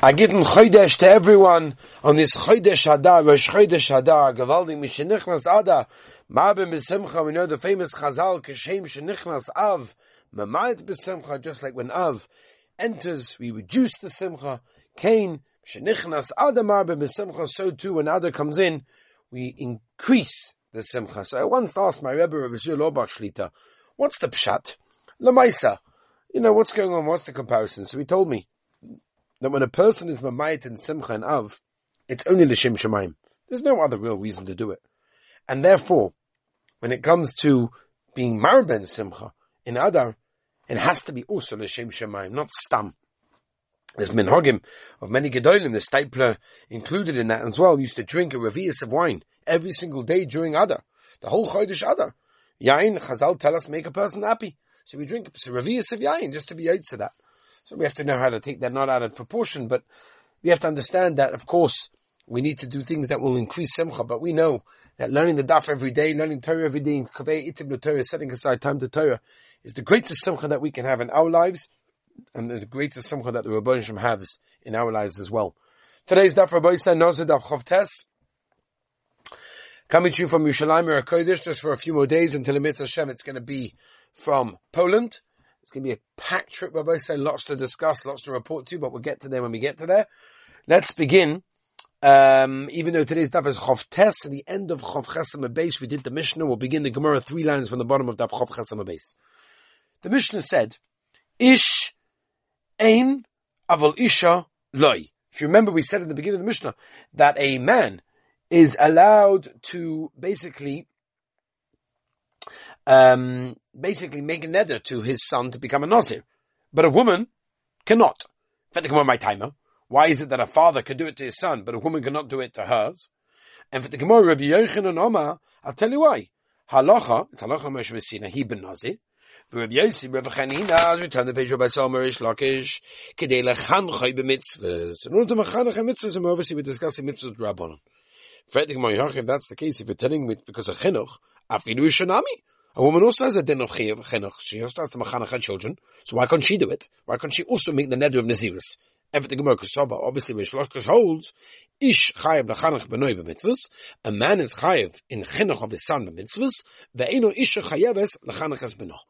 I give him Chodesh to everyone on this Chodesh Hadar, Rosh Chodesh Hadar, Gavaldi Mishenichnas Ada, Marbim B'Simcha, we know the famous Chazal, Keshem Shenichnas Av, Mamayit B'Simcha, just like when Av enters, we reduce the Simcha, Cain, Shenichnas Ada Marbim B'Simcha, so too when Ada comes in, we increase the Simcha. So I once asked my Rebbe, Rabbi Zul Lobach Shlita, what's the Pshat? Lamaisa. You know, what's going on? What's the comparison? So he told me, that when a person is mamayit in simcha and av, it's only l'shem shemaim. There's no other real reason to do it. And therefore, when it comes to being marben simcha in adar, it has to be also l'shem shemaim, not stam. There's minhagim of many gedolim, the stapler included in that as well, used to drink a revius of wine every single day during adar. The whole chodesh adar. Yain, Chazal tell us make a person happy. So we drink a revius of yain just to be out to that. So we have to know how to take that not out of proportion, but we have to understand that, of course, we need to do things that will increase simcha, but we know that learning the daf every day, learning Torah every day, itim Torah, setting aside time to Torah, is the greatest simcha that we can have in our lives, and the greatest simcha that the Rabban Shem has in our lives as well. Today's daf Rabbi Nozid Daf Chavtes, coming to you from Yerushalayim Kodesh, just for a few more days until the Mitzvah Shem, it's going to be from Poland. It's going to be a packed trip. Rabbi say lots to discuss, lots to report to, but we'll get to there when we get to there. Let's begin. Um, even though today's daf is Chof Tes, at the end of Chof Chesam base, we did the Mishnah. We'll begin the Gemara three lines from the bottom of daf Chof Chesam base. The Mishnah said, Ish ein aval isha loy. If you remember, we said at the beginning of the Mishnah that a man is allowed to basically um, basically make a nether to his son to become a Nazir. But a woman cannot. Why is it that a father can do it to his son, but a woman cannot do it to hers? And for the Gemara, Rabbi Yochanan Omar, I'll tell you why. Halacha, it's halacha Moshe Messina, he ben Nazir. Rabbi Yossi, Rabbi Chanina, we turn the page of Somer Ish Lakish, Kedei lechanchai b'mitzvahs. In order to mechanach mitzvahs, and obviously we're discussing mitzvahs rabbanon. If that's the case, if you're telling me because of chinuch, afilu shanami. A woman also has a din of chinuch. She also has to machanach her children. So why can't she do it? Why can't she also make the neder of nazirus? Everything Gemara Kusaba, obviously where Shlokos holds, Ish chayav nachanach benoi b'mitzvahs, a man is chayav in chinuch of his son b'mitzvahs, ve'eno isha chayaves lachanach as benoch.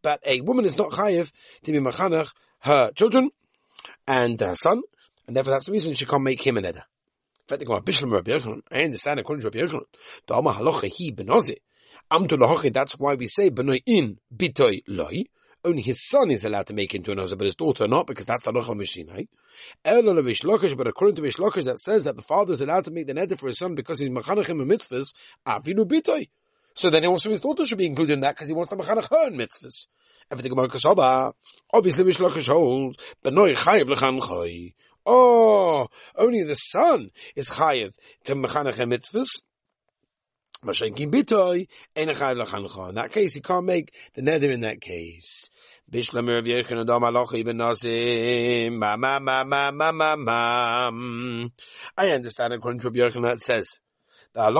But a woman is not chayav to be machanach her children and her son, and therefore that's the reason she can't make him a neder. I understand according to Rabbi Yochanan, the Amar halacha he that's why we say in. Only his son is allowed to make into an but his daughter not, because that's the Lochal Mishinai. But according to Vishlokish, that says that the father is allowed to make the neder for his son because he's Machanachim and mitzvahs, Avinu Bitoy. So then also his daughter should be included in that because he wants to Machanach her in mitzvahs. Everything about Kasoba. Obviously Vishlokish holds, Benoy Chayiv Lechan Choy. Oh, only the son is chayiv to mechanech mitzvahs, in that case, he can't make the neder in that case. Aloch. I understand according to Rabbi that says the.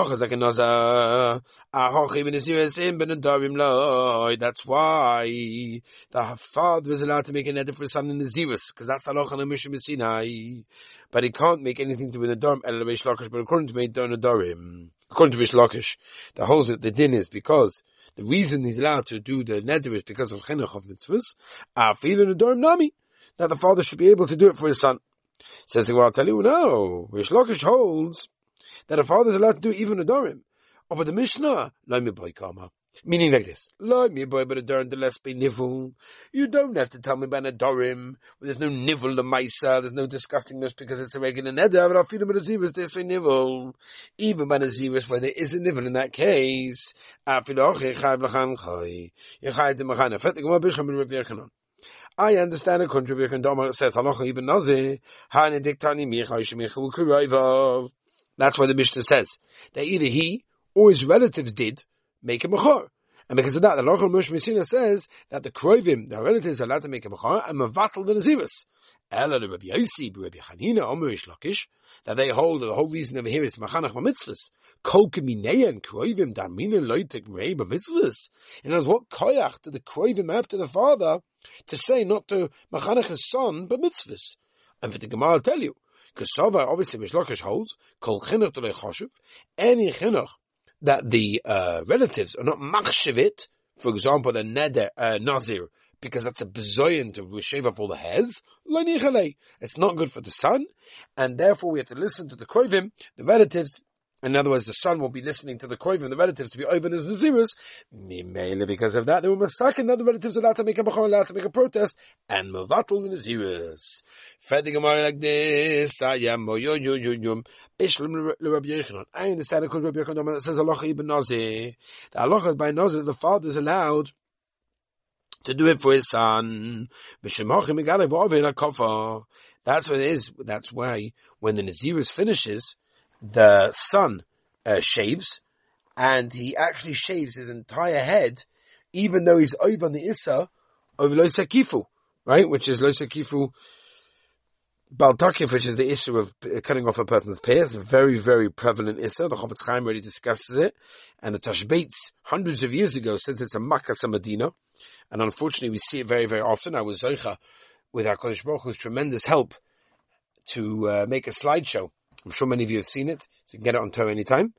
That's why the father is allowed to make a neder for son in the Zirus, because that's the halacha in the Mishnah Sinai. But he can't make anything to be in the Darim, but according to me, don't Darim according to Rish Lakish, the whole that the din is because the reason he's allowed to do the neder is because of chinuch of mitzvahs. Afil and adorim nami that the father should be able to do it for his son. Says well, I'll tell you no. Rish Lakish holds that a father is allowed to do even adorim. Oh, but the Mishnah, lo mi boy kama. Meaning like this. Like me boy, but a durin the less be nivel. You don't have to tell me about a dorim. There's no nivel the maisa. There's no disgustingness because it's a regular neder. But I'll feed him a zivus. There's a nivel. Even by a zivus where there is a nivel in that case. I oh, understand a contribution. Doma says halacha even nazi. Hani diktani micha yishmicha ukurayva. That's why the Mishnah says that either he or his relatives did make a mechor. And because of that, the Lochel Mush Messina says that the Kroivim, the relatives, are allowed to make a mechor and mavatal the Naziris. Ela Rabbi Yossi, Rabbi Hanina, Omer Lakish, that they hold the whole reason over here is machanach mitzvahs. Kol kemineya and kroivim damina loitek rei mitzvahs. Other words, what koyach did the kroivim have to the father to say not to machanach his son but mitzvahs? And for the Gemara, I'll tell you, because obviously, Mishlokish holds, Kol Chinuch Tolei Choshev, any Chinuch that the uh, relatives are not machshivit, for example, a neder, uh, nazir, because that's a bezoyan to shave off all the hairs, it's not good for the son, and therefore we have to listen to the krovim, the relatives, in other words, the son will be listening to the Koivim, the relatives, to be over as Naziris. Mainly because of that, they were massacred, and the relatives are allowed to make a bachon, allowed to make a protest, and Mavatul the Naziris. Fed like this, Rabbi. I understand it called Rabbi Yochanan that says Allah ibn Nazir. The Allah by Nazir, the father is allowed to do it for his son. That's what it is. That's why when the Naziris finishes, the son uh, shaves, and he actually shaves his entire head, even though he's over on the Issa, over Lo Sakifu, right? Which is Lo Sakifu Baltakif, which is the issue of cutting off a person's pear. It's a very, very prevalent issue. The Chofetz Chaim already discusses it. And the Tashbates, hundreds of years ago, says it's a Makkah Medina. And unfortunately, we see it very, very often. I was Zoicha with our Kodesh Baruch Hu's tremendous help to uh, make a slideshow I'm sure many of you have seen it, so you can get it on Torah anytime,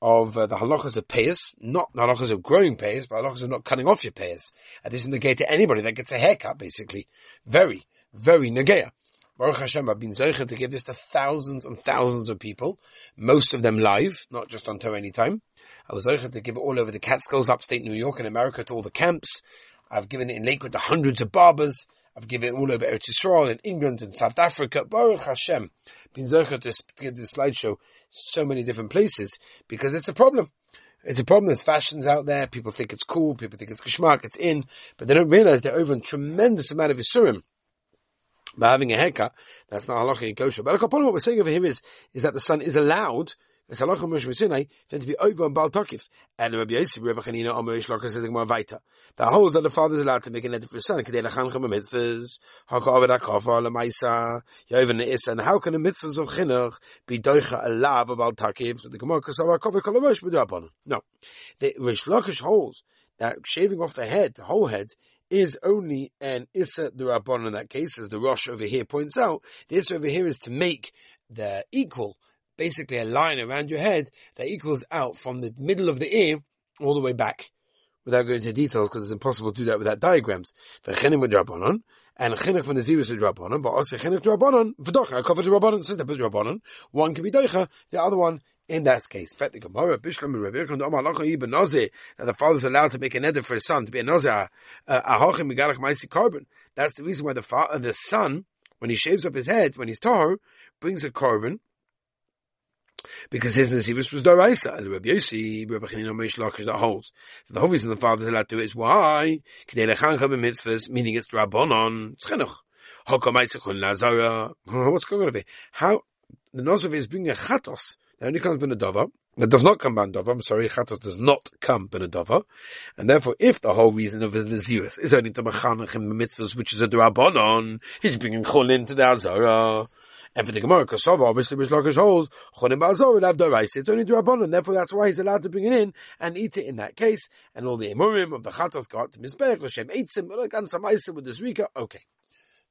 of uh, the halachas of payas, not the halachas of growing payas, but halachas of not cutting off your payas. And this is negate to anybody that gets a haircut, basically. Very, very negaya. Baruch Hashem, I've been zeicha to give this to thousands and thousands of people, most of them live, not just on Torah anytime. I was zeicha to give it all over the Catskills, upstate New York and America to all the camps. I've given it in Lakewood to hundreds of barbers. I've given it all over Eretz Yisrael in England and South Africa. Baruch Hashem. Been Zercha to give this slideshow so many different places because it's a problem. It's a problem. There's fashions out there. People think it's cool. People think it's geschmack. It's in, but they don't realize they're over a tremendous amount of isurim by having a haircut. That's not halacha kosher. But what we're saying over here is, is that the son is allowed es halacha Moshe Sinai, then to be over on Baal Tokif. And Rabbi Yosef, Rabbi Chanina, Omer Ishlaka says more weiter. The whole that the father is allowed to make an edit for his son, Kedei Lachan Chama Mitzvahs, Haka Aved HaKafa, Lamaisa, Yoven Ne'isa, and how can the mitzvahs of Chinuch be doicha alav of Baal Takif? So the Gemara, Kasav HaKafa Kalamosh, B'du Abon. No. The Rish Lakish holds that shaving off the head, the whole head, is only an Issa Durabon in that case, as the Rosh over here points out. The Issa over here is to make the equal basically a line around your head that equals out from the middle of the ear all the way back. Without going into details, because it's impossible to do that without diagrams. The chenim with and chenim from the zirus with drabonon, but also chenim drabonon, v'docha, covered drabonon, since I put drabonon, one can be doicha, the other one, in that case, Fet the Gemara, Bishlam Rebbe, and Omar Lacha Ibn Nazir, that the father is allowed to make an edit for his son to be a Nazir, uh, a Hachim Migalach Maisi Carbon. That's the reason why the father, the son, when he shaves off his head, when he's tar, brings a carbon, because his Nasivus was Doraisa, and Rabbi Yossi, Rabbi Chanina Meish Lakish that holds. The whole reason the father is allowed to do it is why? Kedei Lechancha b'mitzvahs, meaning it's Rabbonon, it's Chinuch. Hokamaitzachun Lazara, what's going on here? How, the Nozov is bringing a Chatos, that only comes Benadova, It does not come Benadova, I'm sorry, Chatos does not come Benadova, and therefore if the whole reason of his Nazirus is only to Machanach in the mitzvahs, which is a Rabbonon, he's bringing Chulin to the Azara, and for the Gemara, Kosova, obviously, Rish Lakish holds, Chonim Balzor will have Dorais. It's only Durabon, and therefore that's why he's allowed to bring it in and eat it in that case. And all the Emurim of the Chatos got to Mizbech, Lashem Eitzim, Ulagan Samaisa with the Zrika. Okay.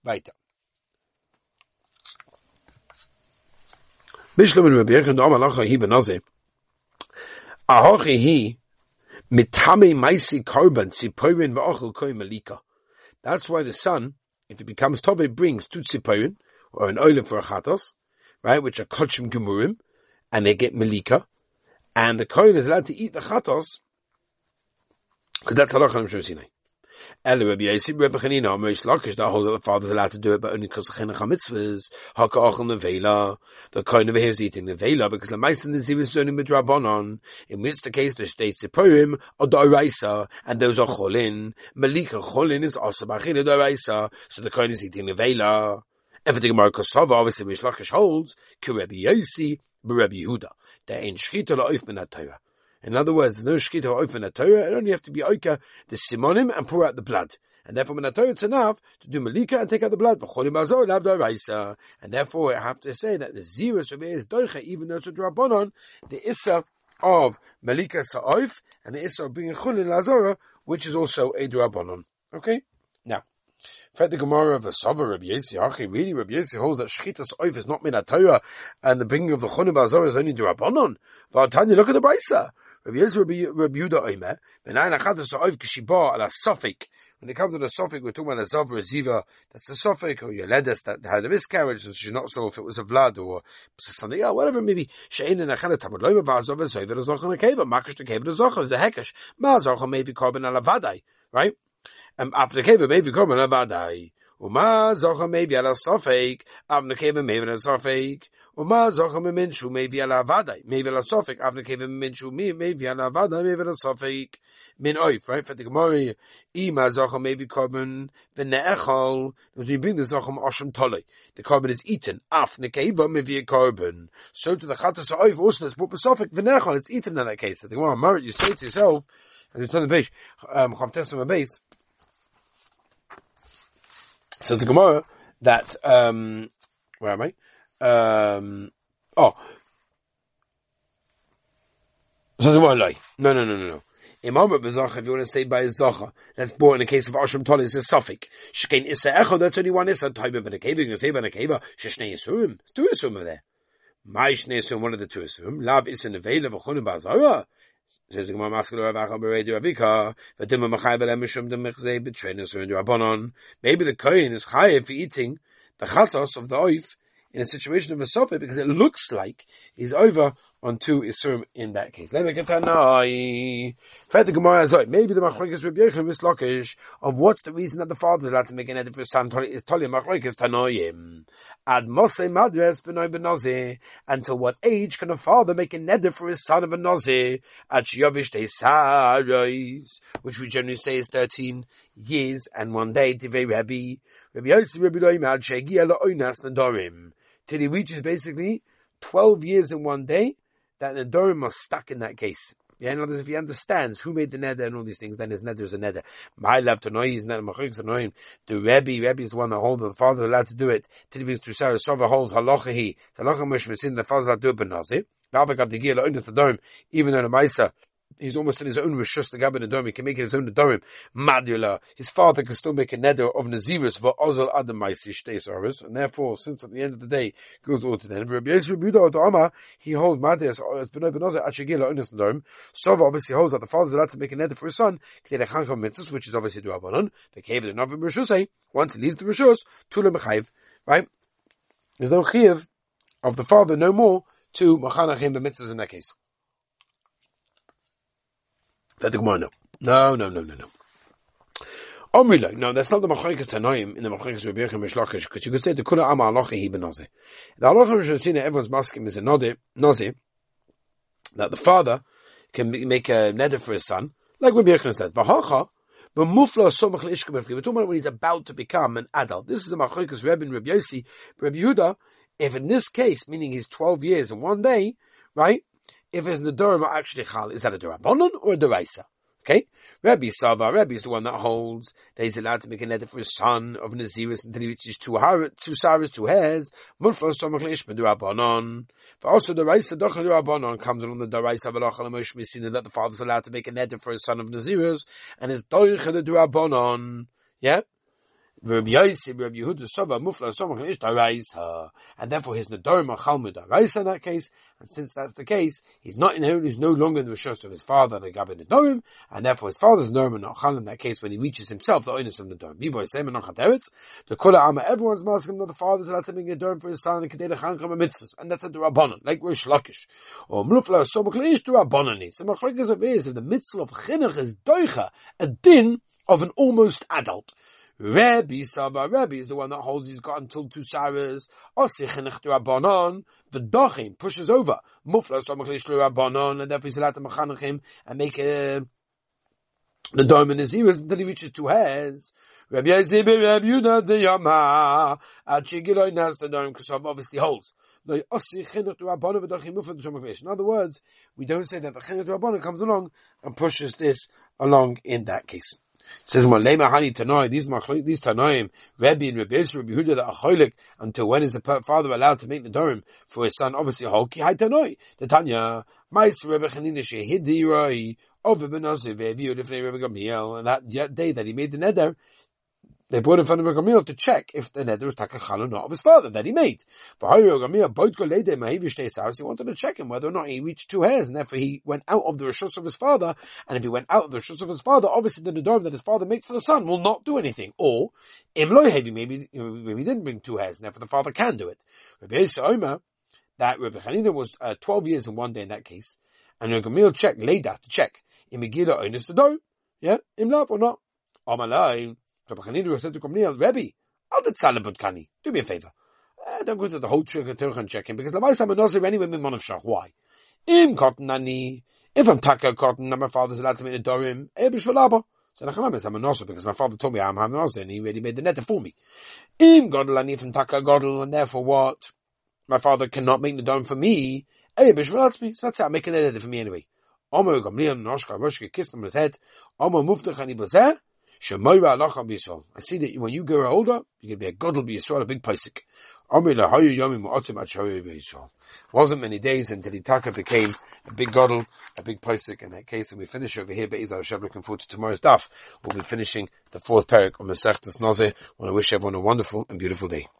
Weiter. And Rabbi Yechon, Omar Hi. Ahochi hi, mitame maisi korban, koi malika. That's why the son, if it becomes Tove, brings two tziporin, or an oilim for a chatos, right, which are kochim gemurim, and they get melika, and the kohen is allowed to eat the chatos, because that's halacha Moshe Sinai. Ela Rabbi Yossi, Rabbi Chanina, Moshe Lakish, that holds that the father is allowed to do it, but only because the chinuch mitzvahs, haka ochel nevela, the kohen over here is eating nevela, because the meist in the ziv is only midrabanon, in which the case the states the poem, or doraisa, and those are cholin, melika cholin is also bachina doraisa, so the kohen is eating nevela. For the Kosova, obviously Rish Lakish holds, Rebbe Yossi, Rebbe Yehuda. There ain't Shchita la'ofen Torah. In other words, there's no Shchita a Torah, it only have to be Oika, the Simonim, and pour out the blood. And therefore, when Torah it's enough to do Malika and take out the blood. And therefore, I have to say that the of is Doicha, even though it's a Drabonon, the Issa of Malika Sa'oif, and the Issa of bringing Chulin Lazora, which is also a Drabonon. Okay? Now, Fed the Gemara of the Sava Rabbi Yossi, Hachi, really Rabbi Yossi holds that Shchitas Oif is not min Torah, and the bringing of the Chunim Bazor is only to Rabbanon. Tanya, look at the Brisa. Ala. When it comes to the Sofik, we're talking about a Zav or Ziva, that's a Sofik, or your Yoledes that had a miscarriage, so she's not sure if it was a Vlad or something else, whatever, maybe Shein and Achanat Tamad Loimer Bazov, Zover Zochon Akeva, Makash Tekeva Zochon, is a Hekesh, Ma Zochon maybe Korban ala Vadai, right? Um, after the cave, maybe come on vadai. Uma zocha maybe ala sofek. Cave, maybe ala sofek. Uma zocha meminshu maybe ala vadai. Maybe ala sofek. Cave, meminshu maybe ala vadai. Maybe ala sofek. Min oif, right? For the Gemara, ima zocha maybe korban v'ne'echol. As we bring the zocha osham tole. The korban is eaten. Maybe a korban. So to the chatas oif also let's put sofek v'ne'echol. It's eaten in that case. The Gemara, you say to yourself, and you turn the page, um, chavtes on base, Says the Gemara that um, where am I? Um, oh, says the Gemara. No, no, no, no, no. Imam Bezach, if you want to say by Zacha, that's born in the case of Ashram Tol, it's a suffix. Shkein is the echo, that's only one is a type of a you can say by a cave, Sheshnei Yisurim. It's two Yisurim there. My Shnei Yisurim, one of the two Yisurim. Lav is in the veil of a Chunim Bazara. Says the Gemara Maskul Rav Achal Bereidu Avika, Machai Mishum Dem Mechzei. Maybe the Kohen is chayiv for eating the chatos of the oif in a situation of a sofa because it looks like he's over on two Isurim in that case. Maybe the Machlokes Rabbi Yochanan is Lakish of what's the reason that the father is allowed to make an edit his son is Tali Machlokes Tanoim. Ad Mosei Madres Benoy Benoze. Until what age can a father make a edit for his son of a Noze? At Yovish De Sarais, which we generally say is 13 years and one day, Tivei Rabbi. Rabbi Yossi Rabbi Doim Ad Shegia La'oinas Nadorim. Till he reaches basically 12 years in one day, that the Dorim are stuck in that case. Yeah, in other words, if he understands who made the neder and all these things, then his neder is a neder. My love to know he's not know him. The Rebbe, Rebbe is the one that holds the father allowed to do it. Tilbi Trusar Sova holds halacha he. Halacha mushmasin the father allowed to do it the Dorim, even though the Maisa he's almost in his own rishus the gabin Nedorim. He can make his own Nedorim. Madula. His father can still make a neder of Nazirus for Ozal Adam Maisi And therefore, since at the end of the day, goes all to the end. Rabbi Yisrael Buda he holds Madias, uh, it's been open Ozal Achigila Unis Nedorim. Sova obviously holds that the father is allowed to make a neder for his son, Kedei Chanchom Mitzvahs, which is obviously Duabanon. The cave of the Novim Rishusay, eh? once he leaves the Rishus, Tula Mechayiv, right? There's no Chiv of the father no more to Machanachim the mitzvahs in that case. The Gemara no. No, no, no, no, no. Omrila, no, that's not the Machoikas Tanoim in the Machoikas Rabbi Yechim Mishlakish, because you could say the Kula Ama Alochi Hi Benoze. The Alocha Rishosina, everyone's masking is a Noze, that the father can make a neder for his son, like Rabbi Yechim says, Bahacha, but Mufla Somach Leishka We're talking about when he's about to become an adult. This is the Machoikas Rebbe and Rabbi Yossi, Rabbi Yehuda, if in this case, meaning he's 12 years and one day, right, if it's the Durham actually Chal, is that a Durabonon or a Duraisa? Okay? Rabbi Sava, Rabbi is the one that holds that he's allowed to make an edit for his son of Naziris until he reaches two, har- two saras, two hairs. Munfos Tomachlish, Durabonon. But also the Raisa Docha Durabonon comes along the Duraisa Velachal Mosh Misina that the father's allowed to make an edit for his son of Naziris and his Doicha the Durabonon. Yeah? And therefore his Nadorim Chalmud Daraisa in that case. And since that's the case, he's not in he's no longer in the Rishos of his father, the Gabi Nadorim, and therefore his father's Nadorim are not in that case when he reaches himself the owners of the Nadorim. Biboy Sema not Chateretz. The Kula Amma, everyone's asking that the father's allowed to a Nadorim for his son and Kedela Chankam and Mitzvahs. And that's a Durabonon, like Rish Lakish. Or Mufla, Soma, Ish, Durabonon. So Machlekes of is, if the Mitzvah of Chinuch is Doicha, a din of an almost adult. Rabbi Saba Rabbi is the one that holds he's got until two saras. Osichenech Rabbanon, the dochim pushes over. Mufla Somachlish Rabbanon, and therefore he's allowed to mechanachim and make the dome in his ears until he reaches two hairs. Rabbi Yezib Rabbi Yudah the Yama at Shigiloi Nas the dome because obviously holds. In other words, we don't say that the Chinuch Rabbanon comes along and pushes this along in that case. Says Malema Hani Tanoi, these these Tanoim, Rabbi and Rebbe Yisrael, Rebbe Huda, the Acholik, until when is the father allowed to make the Dorim for his son? Obviously, Holki Hai Tanoi. The Tanya, Mais Rebbe Chanina Shehidi Roi, over Benosiv, Eviu Lefnei Rebbe Gamliel, and that day that he made the Neder, they brought in front of Gamil to check if the neder was takachal or not of his father that he made. House, he wanted to check him whether or not he reached two hairs, and therefore he went out of the rishus of his father. And if he went out of the rishus of his father, obviously the nedarim that his father makes for the son will not do anything. Or if Loihi maybe maybe he didn't bring two hairs, and therefore the father can do it. Rabbi Omer, that Rabbi Hanina was uh, twelve years and one day in that case, and Gamil checked later to check in Megillah owners the door. Yeah, love or not. Amalai. Rabbi said to Rebbe, I'll tzalabut kani. Do me a favor. Uh, don't go to the whole Turk and check him because a Nazir anyway with of Shach. Why? Im cotton nani. If I'm taka cotton and my father's allowed to make a dorim, ebish v'laba. So I'm a Nazir because my father told me I'm a Nazir and he already made the net for me. Im godel ani if I'm taka godel and therefore what? My father cannot make the dorim for me. Ebish v'latzmi. So that's it. I'm making the net for me anyway. Omer Gamliel Noshka Roshka kissed him on his head. Omer Muftach ani bazeh. I see that when you grow older, you can be a godly be Yisrael, a big paisik. It wasn't many days until Itaka became a big godel, a big paisik in that case, and we finish over here, but Hashem looking forward to tomorrow's daf. We'll be finishing the fourth parak of Masechtas Nazir. I want to wish everyone a wonderful and beautiful day.